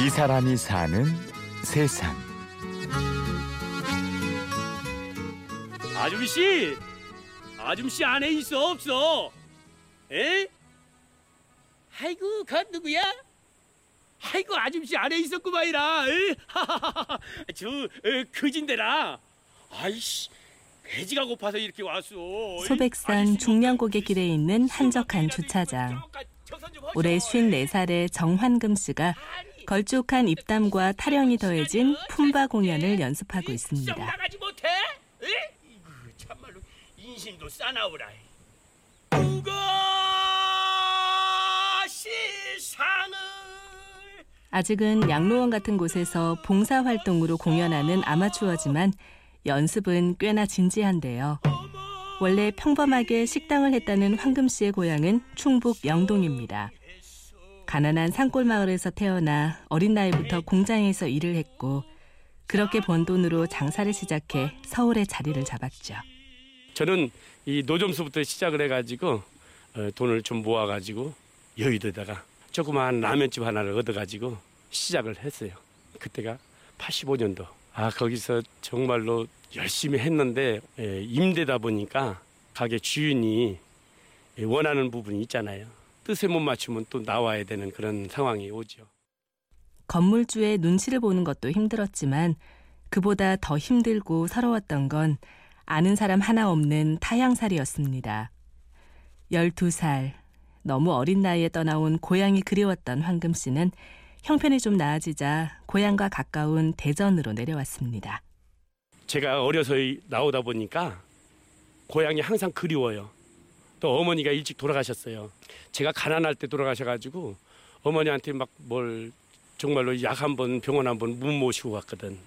이 사람이 사는 세상. 아줌씨, 아줌씨 안에 있어 없어? 에? 아이고, 그 누구야? 아이고, 아줌씨 안에 있었구만이라. 에? 저 에, 그진데라. 아이씨, 배지가 고파서 이렇게 왔어. 소백산 중량고개 길에 있는 한적한 주차장. 올해 54살의 정환금 씨가 걸쭉한 입담과 타령이 더해진 품바 공연을 연습하고 있습니다. 인심도 싸나오라. 아직은 양로원 같은 곳에서 봉사 활동으로 공연하는 아마추어지만 연습은 꽤나 진지한데요. 원래 평범하게 식당을 했다는 황금 씨의 고향은 충북 영동입니다. 가난한 산골 마을에서 태어나 어린 나이부터 공장에서 일을 했고 그렇게 번 돈으로 장사를 시작해 서울에 자리를 잡았죠. 저는 이 노점수부터 시작을 해가지고 어, 돈을 좀 모아가지고 여의도에다가 조그마한 라면집 하나를 얻어가지고 시작을 했어요. 그때가 85년도. 아 거기서 정말로 열심히 했는데 예, 임대다 보니까 가게 주인이 예, 원하는 부분이 있잖아요. 뜻에 못 맞추면 또 나와야 되는 그런 상황이 오죠. 건물주의 눈치를 보는 것도 힘들었지만 그보다 더 힘들고 서러웠던 건 아는 사람 하나 없는 타향살이었습니다. 12살, 너무 어린 나이에 떠나온 고향이 그리웠던 황금 씨는 형편이 좀 나아지자 고향과 가까운 대전으로 내려왔습니다. 제가 어려서 나오다 보니까 고향이 항상 그리워요. 또 어머니가 일찍 돌아가셨어요. 제가 가난할 때 돌아가셔가지고 어머니한테 막 뭘 정말로 약 한 번 병원 한 번 못 모시고 갔거든.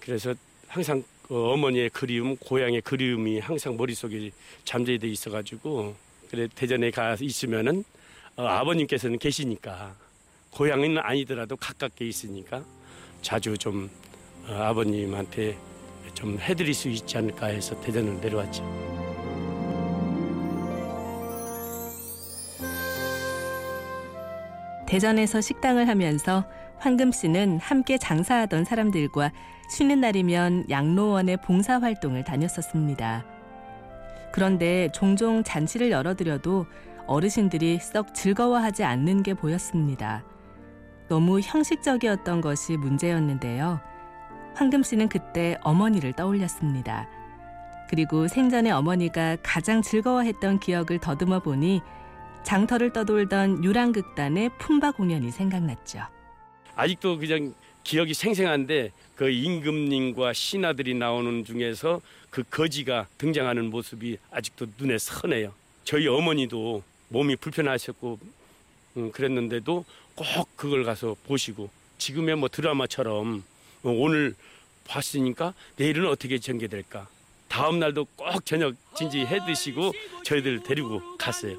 그래서 항상 그 어머니의 그리움, 고향의 그리움이 항상 머릿속에 잠재돼 있어가지고 그래 대전에 가 있으면은 어, 아버님께서는 계시니까 고향은 아니더라도 가깝게 있으니까 자주 좀 어, 아버님한테 좀 해드릴 수 있지 않을까 해서 대전을 내려왔죠. 대전에서 식당을 하면서 황금 씨는 함께 장사하던 사람들과 쉬는 날이면 양로원의 봉사 활동을 다녔었습니다. 그런데 종종 잔치를 열어드려도 어르신들이 썩 즐거워하지 않는 게 보였습니다. 너무 형식적이었던 것이 문제였는데요. 황금 씨는 그때 어머니를 떠올렸습니다. 그리고 생전에 어머니가 가장 즐거워했던 기억을 더듬어 보니 장터를 떠돌던 유랑극단의 품바 공연이 생각났죠. 아직도 그냥 기억이 생생한데 그 임금님과 신하들이 나오는 중에서 그 거지가 등장하는 모습이 아직도 눈에 선해요. 저희 어머니도 몸이 불편하셨고 음, 그랬는데도 꼭 그걸 가서 보시고 지금의 뭐 드라마처럼 오늘 봤으니까 내일은 어떻게 전개될까 다음 날도 꼭 저녁 진지 해 드시고 저희들 데리고 갔어요.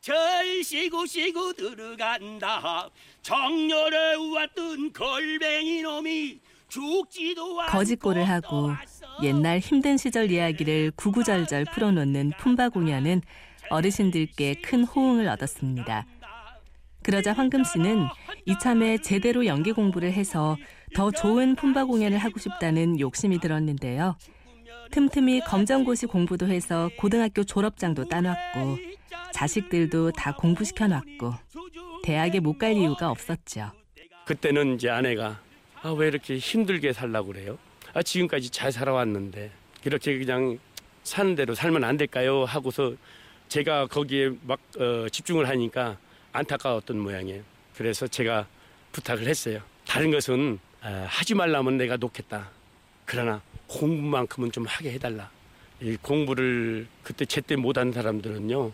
절 시고 시고 들어간다 정열에 왔던 걸뱅이 놈이 죽지도 않고 거짓골을 하고 옛날 힘든 시절 이야기를 구구절절 풀어놓는 품바 공연은 어르신들께 큰 호응을 얻었습니다. 그러자 황금 씨는 이참에 제대로 연기 공부를 해서 더 좋은 품바 공연을 하고 싶다는 욕심이 들었는데요. 틈틈이 검정고시 공부도 해서 고등학교 졸업장도 따놨고 자식들도 다 공부시켜 놨고 대학에 못 갈 이유가 없었죠. 그때는 이제 아내가 아, 왜 이렇게 힘들게 살라고 그래요? 아, 지금까지 잘 살아왔는데 이렇게 그냥 사는 대로 살면 안 될까요? 하고서 제가 거기에 막 어, 집중을 하니까 안타까웠던 모양이에요. 그래서 제가 부탁을 했어요. 다른 것은 아, 하지 말라면 내가 놓겠다. 그러나 공부만큼은 좀 하게 해달라. 이 공부를 그때 제때 못한 사람들은요.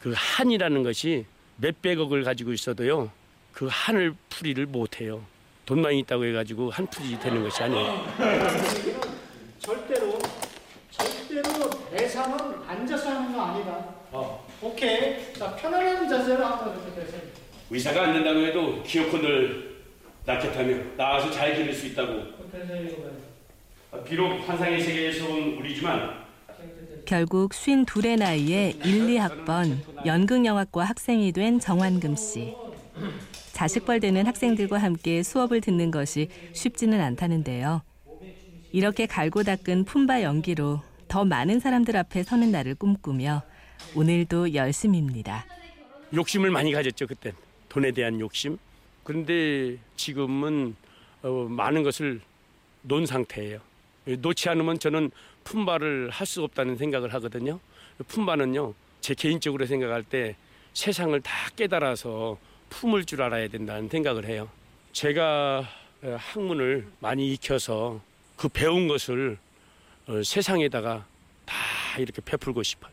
그 한이라는 것이 몇백억을 가지고 있어도요. 그 한을 풀이를 못해요. 돈만 있다고 해가지고 한 풀이 되는 것이 아니에요. 절대로 대상은 앉아서 하는 거 아니다. 오케이. 자 편안한 자세로 한번 이렇게 되세요. 의사가 안 된다고 해도 기어코를 낳겠다며 나와서 잘 기를 수 있다고. 비록 환상의 세계에서 온 우리지만 결국 52의 나이에 1, 2학번 연극영화과 학생이 된 정환금 씨. 자식벌 되는 학생들과 함께 수업을 듣는 것이 쉽지는 않다는데요. 이렇게 갈고 닦은 품바 연기로 더 많은 사람들 앞에 서는 날을 꿈꾸며 오늘도 열심입니다. 욕심을 많이 가졌죠 그때 돈에 대한 욕심. 그런데 지금은 어, 많은 것을 놓은 상태예요. 놓지 않으면 저는 품바를 할 수 없다는 생각을 하거든요. 품바는요 제 개인적으로 생각할 때 세상을 다 깨달아서 품을 줄 알아야 된다는 생각을 해요. 제가 어, 학문을 많이 익혀서 그 배운 것을 어, 세상에다가 다 이렇게 베풀고 싶어요.